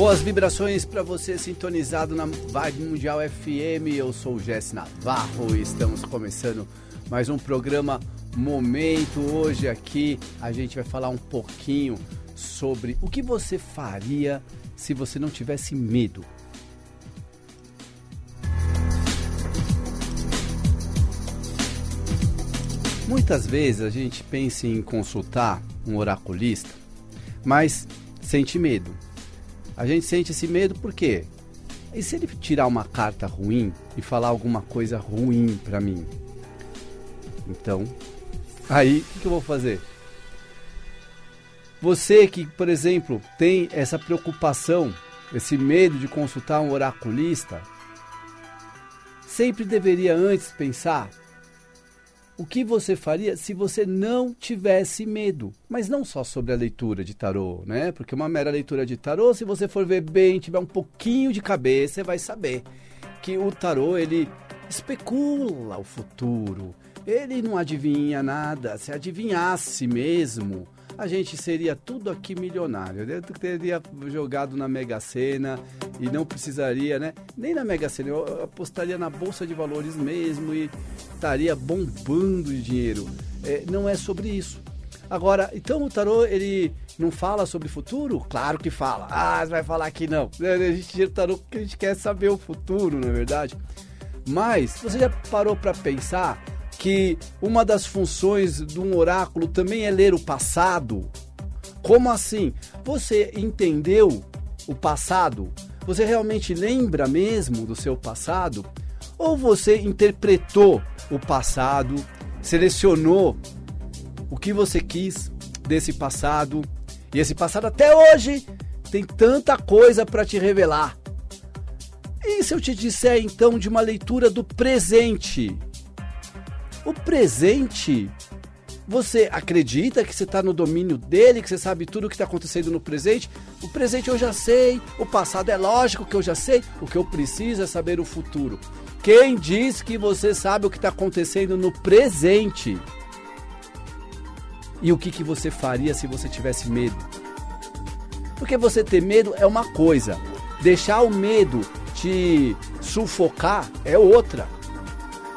Boas vibrações para você sintonizado na Vibe Mundial FM. Eu sou o Jess Navarro e estamos começando mais um programa Momento. Hoje aqui a gente vai falar um pouquinho sobre o que você faria se você não tivesse medo. Muitas vezes a gente pensa em consultar um oraculista, mas sente medo. A gente sente esse medo por quê? E se ele tirar uma carta ruim e falar alguma coisa ruim para mim? Então, aí o que, que eu vou fazer? Você que, por exemplo, tem essa preocupação, esse medo de consultar um oraculista, sempre deveria antes pensar o que você faria se você não tivesse medo. Mas não só sobre a leitura de tarô, né? Porque uma mera leitura de tarô, se você for ver bem, tiver um pouquinho de cabeça, você vai saber que o tarô ele especula o futuro. Ele não adivinha nada. Se adivinhasse mesmo, a gente seria tudo aqui milionário. Eu teria jogado na Mega Sena e não precisaria, né? Nem na Mega Sena, eu apostaria na Bolsa de Valores mesmo e estaria bombando de dinheiro. É, não é sobre isso. Agora, então o tarô, ele não fala sobre futuro? Claro que fala. Ah, vai falar que não. A gente tira o tarô porque a gente quer saber o futuro, não é verdade? Mas, você já parou para pensar que uma das funções de um oráculo também é ler o passado. Como assim? Você entendeu o passado? Você realmente lembra mesmo do seu passado? Ou você interpretou o passado, selecionou o que você quis desse passado, e esse passado até hoje tem tanta coisa para te revelar. E se eu te disser então de uma leitura do presente? O presente, você acredita que você está no domínio dele, que você sabe tudo o que está acontecendo no presente? O presente eu já sei, o passado é lógico que eu já sei, o que eu preciso é saber o futuro. Quem diz que você sabe o que está acontecendo no presente? E o que, que você faria se você tivesse medo? Porque você ter medo é uma coisa, deixar o medo te sufocar é outra.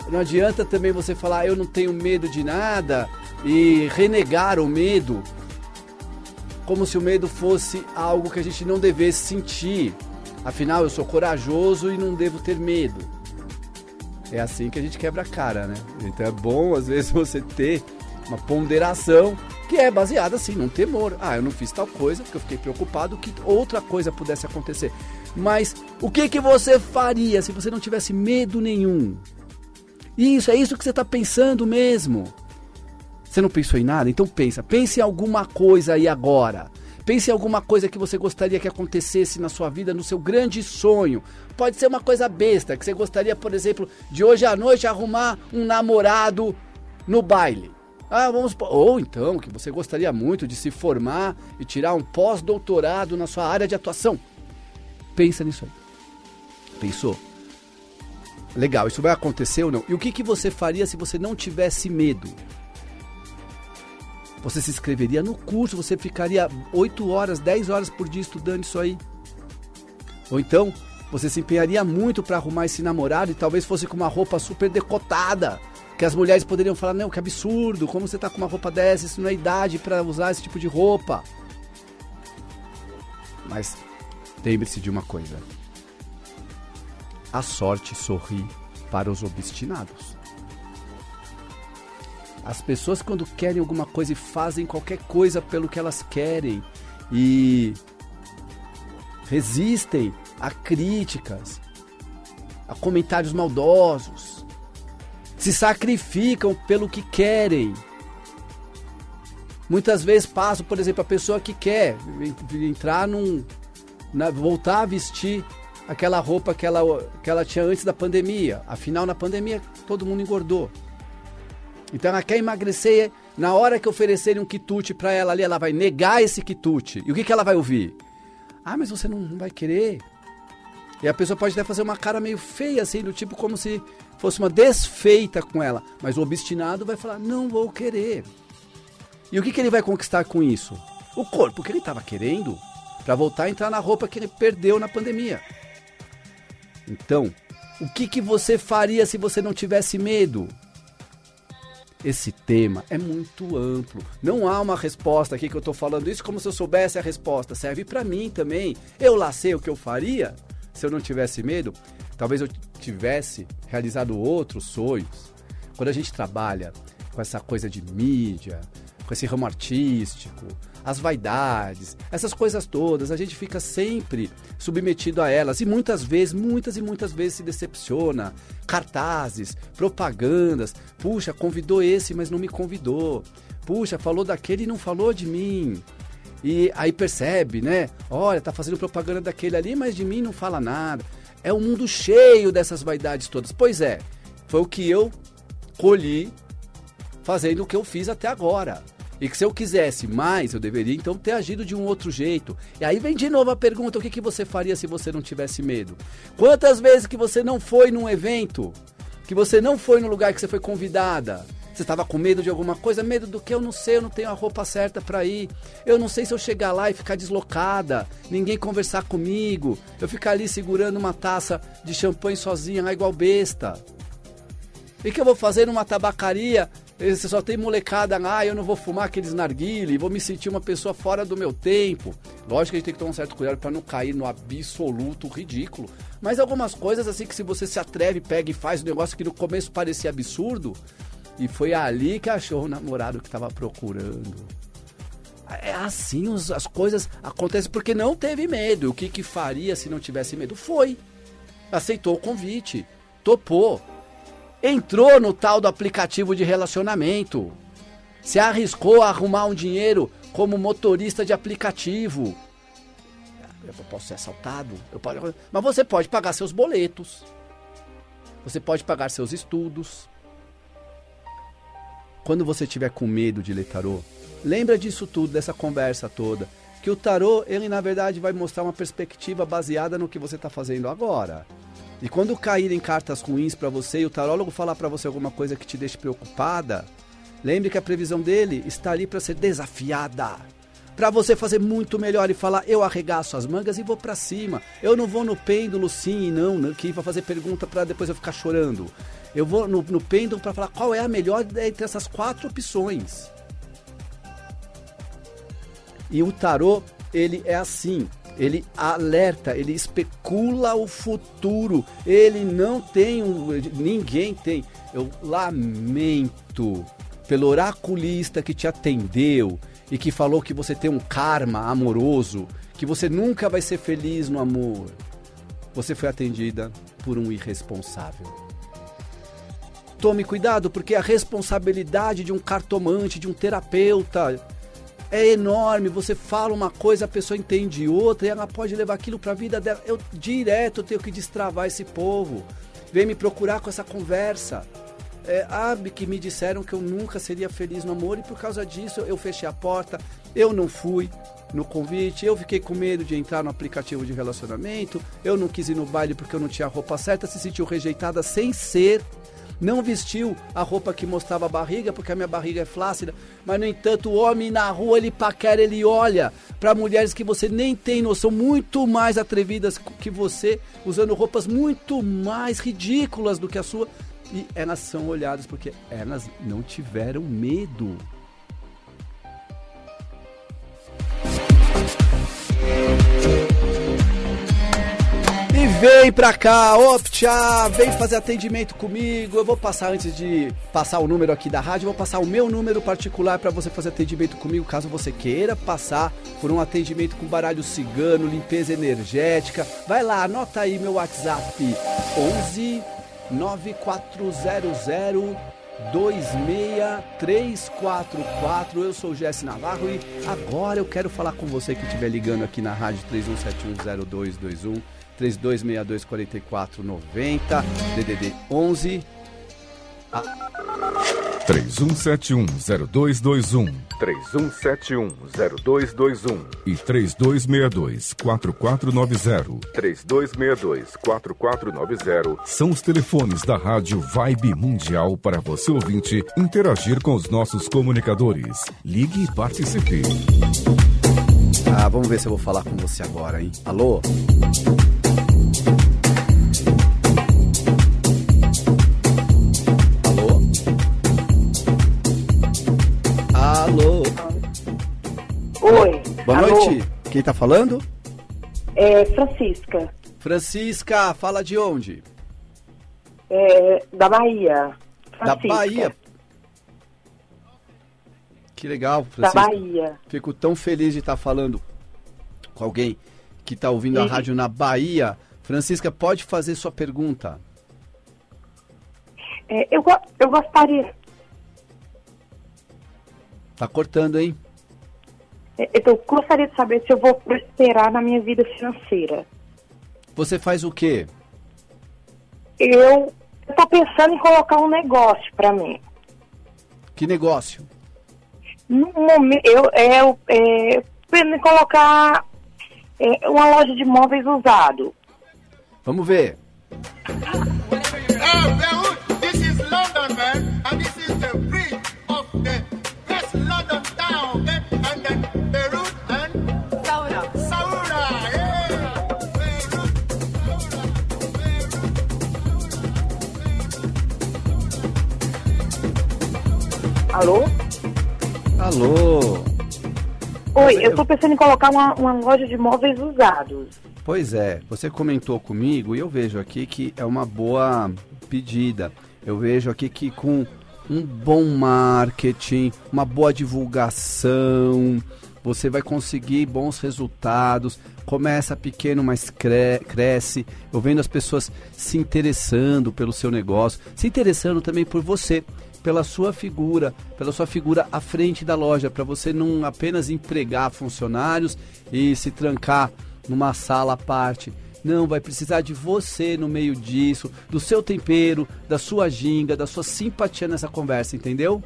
Não adianta também você falar eu não tenho medo de nada e renegar o medo como se o medo fosse algo que a gente não devesse sentir. Afinal, eu sou corajoso e não devo ter medo. É assim que a gente quebra a cara, né? Então é bom às vezes você ter uma ponderação que é baseada assim num temor. Ah, eu não fiz tal coisa porque eu fiquei preocupado que outra coisa pudesse acontecer. Mas o que que você faria se você não tivesse medo nenhum? Isso, é isso que você está pensando mesmo. Você não pensou em nada? Então pensa. Pense em alguma coisa aí agora. Pense em alguma coisa que você gostaria que acontecesse na sua vida, no seu grande sonho. Pode ser uma coisa besta, que você gostaria, por exemplo, de hoje à noite arrumar um namorado no baile. Ah, vamos. Ou então que você gostaria muito de se formar e tirar um pós-doutorado na sua área de atuação. Pensa nisso aí. Pensou? Legal, isso vai acontecer ou não? E o que, que você faria se você não tivesse medo? Você se inscreveria no curso, você ficaria 8 horas, 10 horas por dia estudando isso aí. Ou então, você se empenharia muito para arrumar esse namorado e talvez fosse com uma roupa super decotada. Que as mulheres poderiam falar: Não, que absurdo, como você tá com uma roupa dessa? Isso não é idade para usar esse tipo de roupa. Mas lembre-se de uma coisa: a sorte sorri para os obstinados. As pessoas, quando querem alguma coisa e fazem qualquer coisa pelo que elas querem e resistem a críticas, a comentários maldosos, se sacrificam pelo que querem. Muitas vezes passo, por exemplo, a pessoa que quer entrar num. Na, voltar a vestir aquela roupa que ela, que ela tinha antes da pandemia. Afinal, na pandemia, todo mundo engordou. Então ela quer emagrecer. Na hora que oferecerem um quitute para ela ali, ela vai negar esse quitute. E o que, que ela vai ouvir? Ah, mas você não, vai querer. E a pessoa pode até fazer uma cara meio feia, assim, do tipo como se fosse uma desfeita com ela. Mas o obstinado vai falar: não vou querer. E o que, que ele vai conquistar com isso? O corpo que ele estava querendo. para voltar a entrar na roupa que ele perdeu na pandemia. Então, o que, que você faria se você não tivesse medo? Esse tema é muito amplo. Não há uma resposta aqui que eu estou falando isso como se eu soubesse a resposta. Serve para mim também. Eu lá sei o que eu faria se eu não tivesse medo. Talvez eu tivesse realizado outros sonhos. Quando a gente trabalha com essa coisa de mídia, com esse ramo artístico, as vaidades, essas coisas todas, a gente fica sempre submetido a elas e muitas vezes, muitas e muitas vezes se decepciona. Cartazes, propagandas, puxa, convidou esse, mas não me convidou. Puxa, falou daquele e não falou de mim. E aí percebe, né? Olha, tá fazendo propaganda daquele ali, mas de mim não fala nada. É um mundo cheio dessas vaidades todas. Pois é, foi o que eu colhi fazendo o que eu fiz até agora. E que se eu quisesse mais, eu deveria então ter agido de um outro jeito. E aí vem de novo a pergunta: o que, que você faria se você não tivesse medo? Quantas vezes que você não foi num evento? Que você não foi no lugar que você foi convidada? Você estava com medo de alguma coisa? Medo do que? Eu não sei, eu não tenho a roupa certa para ir. Eu não sei se eu chegar lá e ficar deslocada, ninguém conversar comigo, eu ficar ali segurando uma taça de champanhe sozinha, igual besta. E que eu vou fazer numa tabacaria você só tem molecada, ah, eu não vou fumar aqueles narguile, vou me sentir uma pessoa fora do meu tempo. Lógico que a gente tem que tomar um certo cuidado para não cair no absoluto ridículo. Mas algumas coisas assim que se você se atreve, pega e faz um negócio que no começo parecia absurdo, e foi ali que achou o namorado que estava procurando. É assim as coisas acontecem porque não teve medo. O que, que faria se não tivesse medo? Foi. Aceitou o convite, topou entrou no tal do aplicativo de relacionamento. Se arriscou a arrumar um dinheiro como motorista de aplicativo. Eu posso ser assaltado, posso... mas você pode pagar seus boletos. Você pode pagar seus estudos. Quando você tiver com medo de ler tarô, lembra disso tudo, dessa conversa toda. Que o tarô, ele na verdade vai mostrar uma perspectiva baseada no que você está fazendo agora. E quando caírem cartas ruins para você e o tarólogo falar para você alguma coisa que te deixe preocupada, lembre que a previsão dele está ali para ser desafiada. Para você fazer muito melhor e falar, eu arregaço as mangas e vou para cima. Eu não vou no pêndulo sim e não, né, que vai fazer pergunta para depois eu ficar chorando. Eu vou no, no pêndulo para falar qual é a melhor entre essas quatro opções. E o tarô, ele é assim ele alerta, ele especula o futuro. Ele não tem um. Ninguém tem. Eu lamento pelo oraculista que te atendeu e que falou que você tem um karma amoroso, que você nunca vai ser feliz no amor. Você foi atendida por um irresponsável. Tome cuidado, porque a responsabilidade de um cartomante, de um terapeuta, é enorme. Você fala uma coisa, a pessoa entende outra e ela pode levar aquilo para a vida dela. Eu direto tenho que destravar esse povo. Vem me procurar com essa conversa. É, ah, que me disseram que eu nunca seria feliz no amor e por causa disso eu fechei a porta, eu não fui no convite, eu fiquei com medo de entrar no aplicativo de relacionamento, eu não quis ir no baile porque eu não tinha a roupa certa, se sentiu rejeitada sem ser não vestiu a roupa que mostrava a barriga, porque a minha barriga é flácida, mas no entanto o homem na rua ele paquera, ele olha para mulheres que você nem tem noção, muito mais atrevidas que você, usando roupas muito mais ridículas do que a sua, e elas são olhadas porque elas não tiveram medo. Vem pra cá, Optia, vem fazer atendimento comigo. Eu vou passar antes de passar o número aqui da rádio, vou passar o meu número particular para você fazer atendimento comigo, caso você queira passar por um atendimento com baralho cigano, limpeza energética. Vai lá, anota aí meu WhatsApp: 11 9400 26344. Eu sou o Jesse Navarro e agora eu quero falar com você que estiver ligando aqui na rádio 31710221. 3262 4490, DDD 11 31710221 31710221 e 3262-4490 3262-4490 são os telefones da Rádio Vibe Mundial para você ouvinte interagir com os nossos comunicadores. Ligue e participe. Ah, vamos ver se eu vou falar com você agora, hein? Alô? Boa Alô? noite. Quem tá falando? É Francisca, Francisca, fala de onde? é, da Bahia. Da Francisca, Bahia. Que legal, Da Francisca. Bahia. Fico tão feliz de estar falando com alguém que está ouvindo a Sim. rádio na Bahia. Francisca, pode fazer sua pergunta. É, eu, eu gostaria. Tá cortando, hein? É, Eu gostaria de saber se eu vou prosperar na minha vida financeira. Você faz o quê? Eu estou pensando em colocar um negócio para mim. Que negócio? No momento, eu é, eu, é, em colocar é, uma loja de móveis usado. Vamos ver. Oi, eu estou pensando em colocar uma, uma loja de móveis usados. Pois é, você comentou comigo e eu vejo aqui que é uma boa pedida. Eu vejo aqui que com um bom marketing, uma boa divulgação, você vai conseguir bons resultados. Começa pequeno, mas cre- cresce. Eu vendo as pessoas se interessando pelo seu negócio, se interessando também por você, pela sua figura, pela sua figura à frente da loja, para você não apenas empregar funcionários e se trancar numa sala à parte. Não, vai precisar de você no meio disso, do seu tempero, da sua ginga, da sua simpatia nessa conversa, entendeu?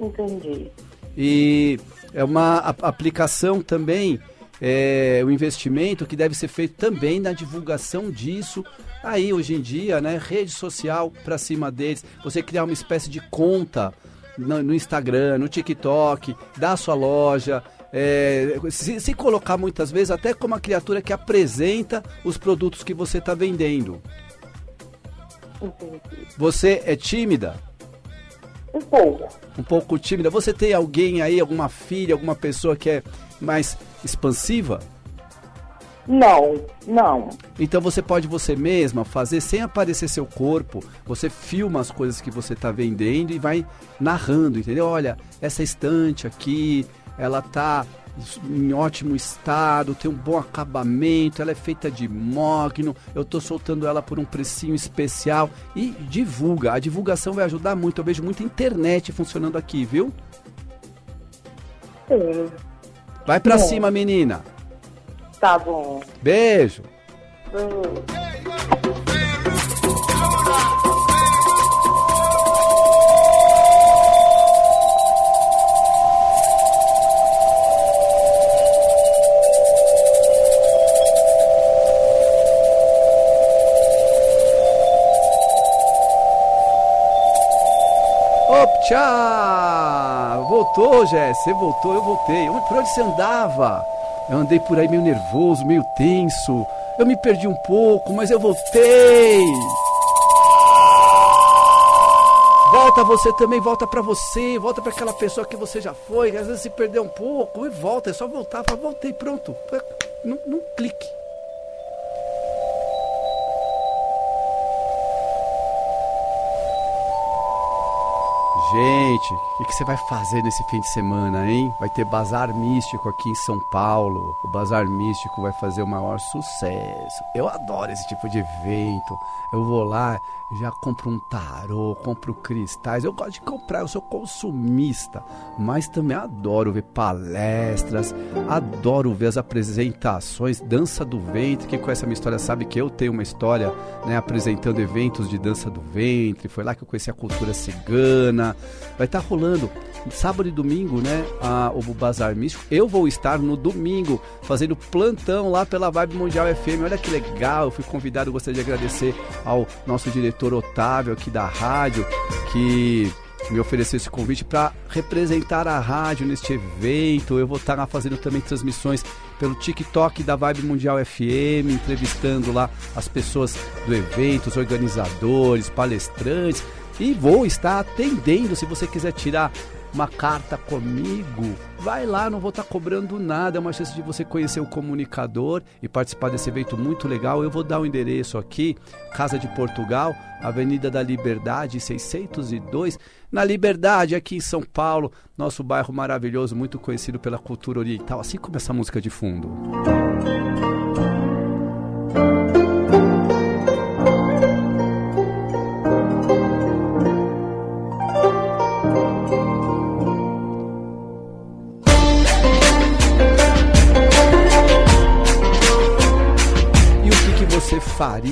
Entendi. E é uma aplicação também, é, o investimento que deve ser feito também na divulgação disso. Aí hoje em dia, né, rede social para cima deles, você criar uma espécie de conta no, no Instagram, no TikTok, da sua loja, é, se, se colocar muitas vezes até como a criatura que apresenta os produtos que você está vendendo. Entendi. Você é tímida? Um pouco. um pouco tímida. Você tem alguém aí, alguma filha, alguma pessoa que é mais expansiva? Não, não. Então você pode você mesma fazer sem aparecer seu corpo. Você filma as coisas que você está vendendo e vai narrando, entendeu? Olha, essa estante aqui, ela tá em ótimo estado, tem um bom acabamento, ela é feita de mogno, eu tô soltando ela por um precinho especial e divulga. A divulgação vai ajudar muito. Eu vejo muita internet funcionando aqui, viu? Sim. Vai pra Bom. cima, menina. Tá bom. Beijo. Hum. Optcha! Voltou, Jess. Você voltou, eu voltei. Por onde você andava? Eu andei por aí meio nervoso, meio tenso. Eu me perdi um pouco, mas eu voltei. Volta você também, volta pra você, volta pra aquela pessoa que você já foi, às vezes se perdeu um pouco e volta, é só voltar, fala, voltei, pronto. Num, num clique. Gente, o que, que você vai fazer nesse fim de semana, hein? Vai ter Bazar Místico aqui em São Paulo. O Bazar Místico vai fazer o maior sucesso. Eu adoro esse tipo de evento. Eu vou lá, já compro um tarô, compro cristais. Eu gosto de comprar, eu sou consumista. Mas também adoro ver palestras, adoro ver as apresentações. Dança do ventre. Quem conhece a minha história sabe que eu tenho uma história né, apresentando eventos de dança do ventre. Foi lá que eu conheci a cultura cigana. Vai estar rolando sábado e domingo, né? A, o Bazar Místico. Eu vou estar no domingo fazendo plantão lá pela Vibe Mundial FM. Olha que legal, eu fui convidado. Gostaria de agradecer ao nosso diretor Otávio aqui da rádio, que me ofereceu esse convite para representar a rádio neste evento. Eu vou estar lá fazendo também transmissões pelo TikTok da Vibe Mundial FM, entrevistando lá as pessoas do evento, os organizadores, palestrantes. E vou estar atendendo se você quiser tirar uma carta comigo, vai lá, não vou estar cobrando nada, é uma chance de você conhecer o comunicador e participar desse evento muito legal. Eu vou dar o endereço aqui, Casa de Portugal, Avenida da Liberdade, 602, na Liberdade, aqui em São Paulo, nosso bairro maravilhoso, muito conhecido pela cultura oriental, assim como essa música de fundo.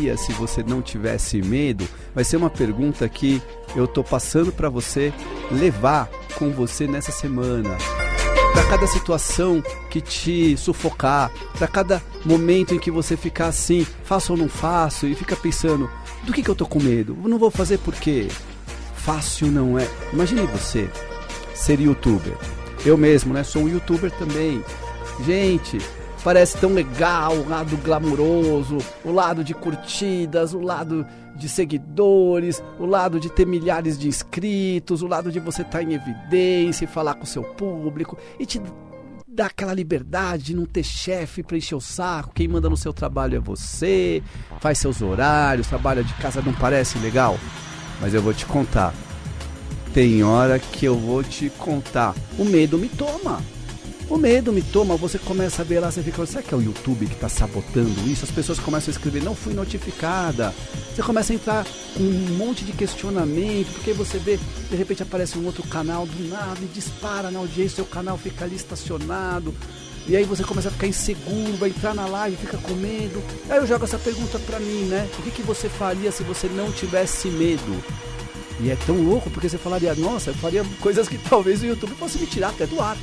Faria se você não tivesse medo? Vai ser uma pergunta que eu tô passando para você levar com você nessa semana. Para cada situação que te sufocar, para cada momento em que você ficar assim, faço ou não faço, e fica pensando, do que, que eu tô com medo? Não vou fazer por quê? Fácil não é. Imagine você ser youtuber. Eu mesmo, né? Sou um youtuber também. Gente, parece tão legal o lado glamuroso, o lado de curtidas, o lado de seguidores, o lado de ter milhares de inscritos, o lado de você estar em evidência e falar com o seu público e te dar aquela liberdade de não ter chefe para encher o saco, quem manda no seu trabalho é você, faz seus horários, trabalha de casa, não parece legal? Mas eu vou te contar. Tem hora que eu vou te contar. O medo me toma. O medo me toma, você começa a ver lá, você fica, será que é o YouTube que está sabotando isso? As pessoas começam a escrever, não fui notificada. Você começa a entrar com um monte de questionamento, porque você vê, de repente aparece um outro canal do nada e dispara na audiência, seu canal fica ali estacionado. E aí você começa a ficar inseguro, vai entrar na live, fica com medo. Aí eu jogo essa pergunta pra mim, né? O que, que você faria se você não tivesse medo? E é tão louco porque você falaria, nossa, eu faria coisas que talvez o YouTube fosse me tirar até do ar.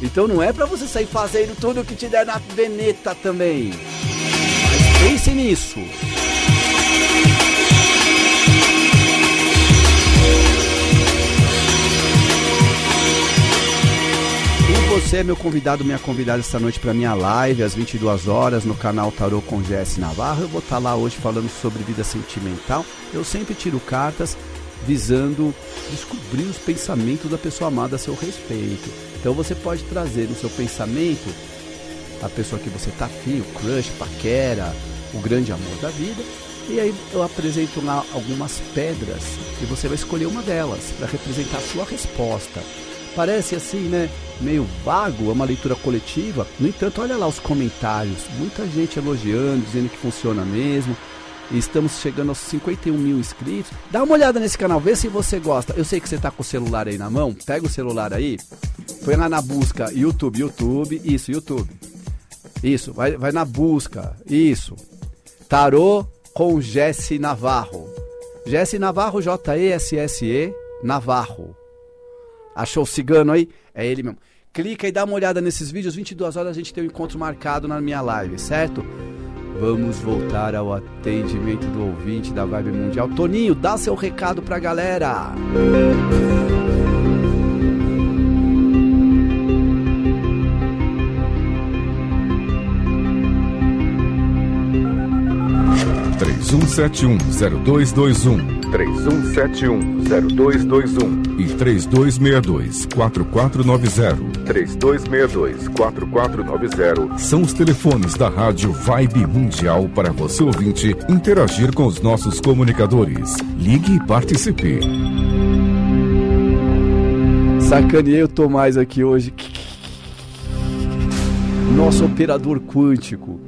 Então não é pra você sair fazendo tudo o que te der na veneta também. Mas pense nisso. Você é meu convidado, minha convidada esta noite para minha live às 22 horas no canal Tarô com Jesse Navarro. Eu vou estar lá hoje falando sobre vida sentimental. Eu sempre tiro cartas visando descobrir os pensamentos da pessoa amada a seu respeito. Então você pode trazer no seu pensamento a pessoa que você tá afim, o crush, paquera, o grande amor da vida. E aí eu apresento lá algumas pedras e você vai escolher uma delas para representar a sua resposta. Parece assim, né? Meio vago, é uma leitura coletiva. No entanto, olha lá os comentários. Muita gente elogiando, dizendo que funciona mesmo. E estamos chegando aos 51 mil inscritos. Dá uma olhada nesse canal, vê se você gosta. Eu sei que você tá com o celular aí na mão. Pega o celular aí, Põe lá na busca YouTube, YouTube, isso, YouTube. Isso, vai, vai na busca, isso. Tarô com Jesse Navarro. Jesse Navarro, J-E-S-S-E, Navarro. Achou o cigano aí? É ele mesmo. Clica e dá uma olhada nesses vídeos. 22 horas a gente tem um encontro marcado na minha live, certo? Vamos voltar ao atendimento do ouvinte da Vibe Mundial. Toninho, dá seu recado pra galera. Música 3171-0221. 3171-0221. E 3262-4490. 3262-4490. São os telefones da Rádio Vibe Mundial para você ouvinte interagir com os nossos comunicadores. Ligue e participe. Sacaneei o Tomás aqui hoje. Nosso operador quântico.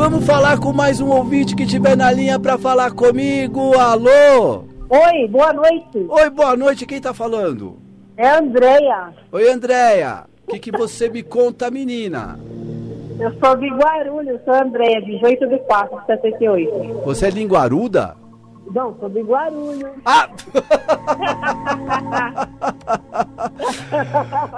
Vamos falar com mais um ouvinte que tiver na linha para falar comigo. Alô? Oi, boa noite. Oi, boa noite. Quem tá falando? É a Andrea. Oi, Andréia. O que, que você me conta, menina? Eu sou de Guarulhos, sou a Andrea, de 8 de 4, 78. Você é linguaruda? Não, sou Guarulhos. Ah!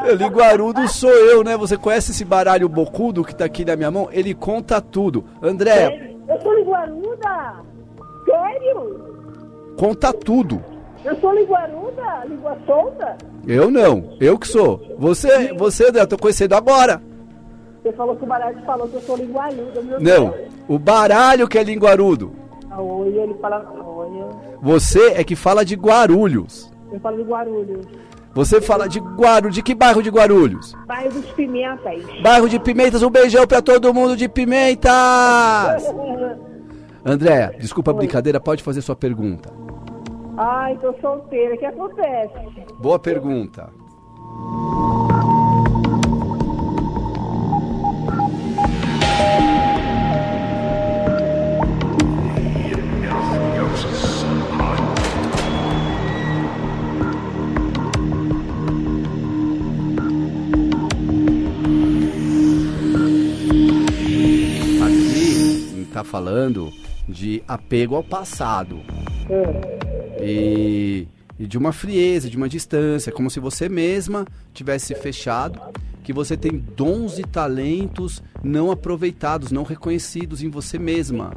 Linguarudo sou eu, né? Você conhece esse baralho bocudo que tá aqui na minha mão? Ele conta tudo. Andréia, Eu sou de Guaruda? Sério? conta tudo. Eu sou linguaruda? Língua solta? Eu não, eu que sou. Você, você, André, eu tô conhecendo agora. Você falou que o baralho falou que eu sou linguaruda, meu Não, Deus. o baralho que é linguarudo. Oi, ele fala. Olha. Você é que fala de Guarulhos. Eu falo de Guarulhos. Você fala de Guarulhos. De que bairro de Guarulhos? Bairro dos Pimentas. Bairro de Pimentas, um beijão pra todo mundo de Pimentas! Andréa, desculpa a brincadeira, pode fazer sua pergunta. Ai, tô solteira. O que acontece? Boa pergunta. Está falando de apego ao passado. E, e de uma frieza, de uma distância, como se você mesma tivesse se fechado, que você tem dons e talentos não aproveitados, não reconhecidos em você mesma.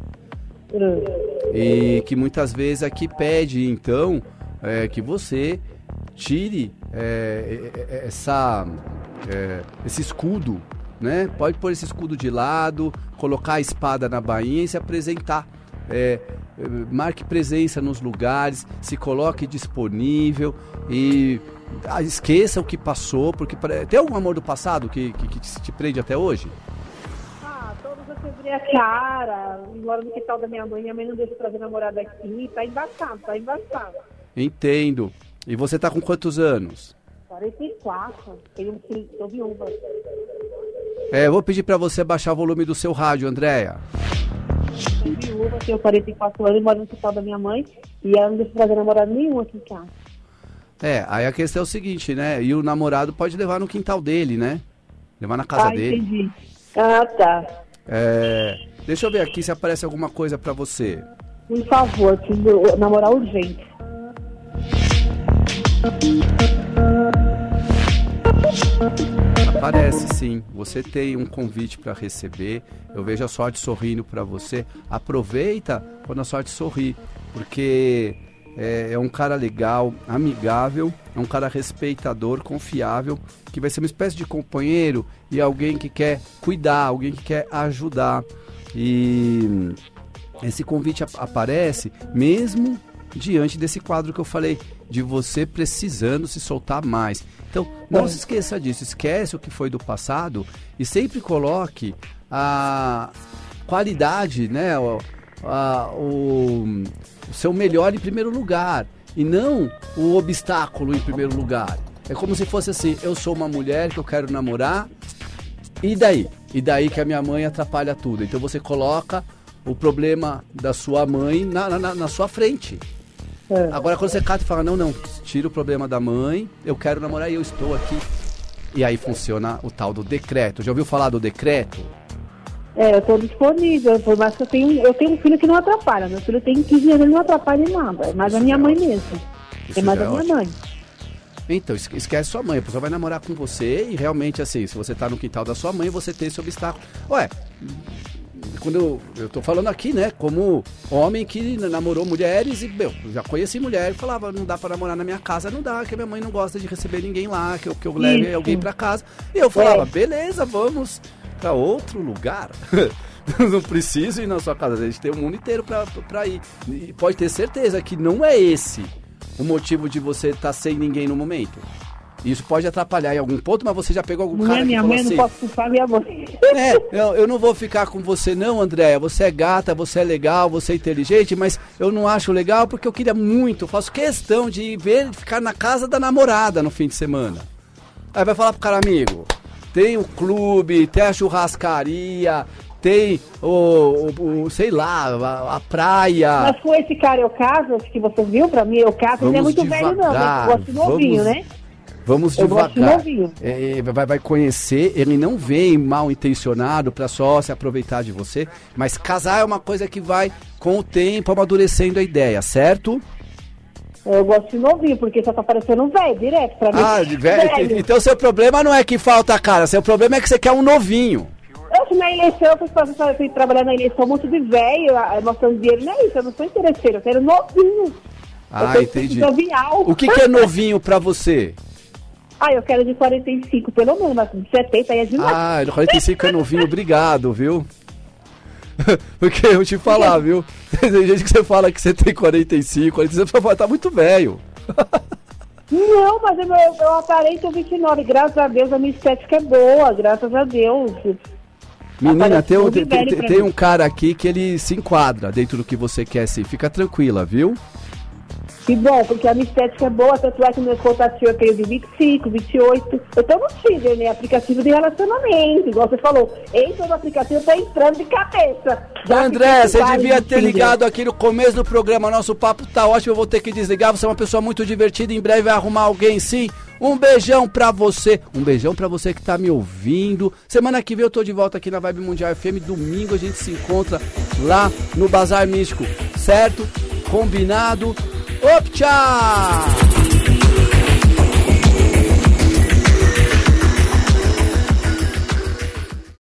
E que muitas vezes aqui pede, então, é, que você tire é, é, é, essa, é, esse escudo, né? Pode pôr esse escudo de lado, colocar a espada na bainha e se apresentar. É, é, marque presença nos lugares, se coloque disponível e ah, esqueça o que passou, porque tem algum amor do passado que, que, que te prende até hoje? Ah, todos eu quebrei a cara. Moro no quintal da minha mãe. Minha mãe não deixa trazer namorada aqui. Tá embaçado, tá embaçado. Entendo. E você tá com quantos anos? 44. Tenho um filho, tô viúva. É, eu vou pedir pra você baixar o volume do seu rádio, Andréia. Sou viúva, tenho 44 anos, moro no quintal da minha mãe. E ela não deixa eu trazer namorado nenhum aqui em casa. É, aí a questão é o seguinte, né? E o namorado pode levar no quintal dele, né? Levar na casa ah, dele. entendi. Ah, tá. É, deixa eu ver aqui se aparece alguma coisa pra você. Por favor, preciso namorar urgente. Aparece sim. Você tem um convite para receber. Eu vejo a sorte sorrindo para você. Aproveita quando a sorte sorri, porque é, é um cara legal, amigável, é um cara respeitador, confiável, que vai ser uma espécie de companheiro e alguém que quer cuidar, alguém que quer ajudar. E esse convite ap- aparece mesmo diante desse quadro que eu falei, de você precisando se soltar mais. Então, não se esqueça disso, esquece o que foi do passado e sempre coloque a qualidade, né, o, a- o, o seu melhor em primeiro lugar e não o obstáculo em primeiro lugar. É como se fosse assim, eu sou uma mulher que eu quero namorar, e daí? E daí que a minha mãe atrapalha tudo. Então você coloca o problema da sua mãe na, na, na sua frente. É. Agora quando você cata e fala, não, não, tira o problema da mãe, eu quero namorar e eu estou aqui. E aí funciona o tal do decreto. Já ouviu falar do decreto? É, eu tô disponível, por mais que eu tenho, eu tenho um filho que não atrapalha. Meu filho tem 15 anos, ele não atrapalha em nada. É mais a minha mãe mesmo. Isso É mais a é minha ótimo. mãe. Então, esque- esquece sua mãe, a pessoa vai namorar com você e realmente assim, se você tá no quintal da sua mãe, você tem esse obstáculo. Ué, quando eu, eu tô falando aqui, né, como homem que namorou mulheres e, meu, eu já conheci mulher e falava, não dá pra namorar na minha casa, não dá, que a minha mãe não gosta de receber ninguém lá, que eu, que eu leve Isso. alguém pra casa. E eu falava, É. beleza, vamos pra outro lugar. não preciso ir na sua casa, a gente tem o mundo inteiro pra, pra ir. E pode ter certeza que não é esse o motivo de você estar sem ninguém no momento. Isso pode atrapalhar em algum ponto, mas você já pegou algum Não cara é que minha falou mãe, assim... não posso culpar minha mãe. É, eu, eu não vou ficar com você não, Andréia. Você é gata, você é legal, você é inteligente, mas eu não acho legal porque eu queria muito, faço questão de ver, ficar na casa da namorada no fim de semana. Aí vai falar pro cara, amigo, tem o clube, tem a churrascaria, tem o, o- o, sei lá, a, a praia. Mas com esse cara eu caso, que você viu pra mim, eu caso, ele é muito velho não, devagar, mas eu gosto de novinho, né? Vamos devagar. novinho. É, é, vai, vai conhecer, ele não vem mal intencionado para só se aproveitar de você, mas casar é uma coisa que vai com o tempo amadurecendo a ideia, certo? Eu gosto de novinho, porque só tá parecendo velho, direto pra mim. Ah, de velho. Então seu problema não é que falta cara, seu problema é que você quer um novinho. Eu na eleição, eu fui, trabalhar na eleição muito de velho, mostrando dinheiro, não é isso, eu não sou interesseiro, eu quero novinho. Ah, entendi. jovial. O que, que é novinho pra você? Ah, eu quero de 45, pelo menos, mas de 70 aí é demais. Ah, 45 é novinho, obrigado, viu? Porque eu te falar, viu? Tem gente que você fala que você tem 45, 45, você fala, tá muito velho. Não, mas eu, eu, eu aparento 29, graças a Deus, a minha estética é boa, graças a Deus. Menina, tem, um- tem, tem- tem um cara aqui que ele se enquadra dentro do que você quer, assim. Fica tranquila, viu? Que bom, porque a minha estética é boa, tanto é que meu contatinho eu tenho de 25, 28. Eu tô no Tinder, né? Aplicativo de relacionamento, igual você falou. Entra no aplicativo, tô entrando de cabeça. Já André, você devia de ter Tinder. ligado aqui no começo do programa. Nosso papo tá ótimo, eu vou ter que desligar. Você é uma pessoa muito divertida, em breve vai arrumar alguém sim. Um beijão pra você. Um beijão pra você que tá me ouvindo. Semana que vem eu tô de volta aqui na Vibe Mundial FM. Domingo a gente se encontra lá no Bazar Místico, certo? Combinado? Op, tchau!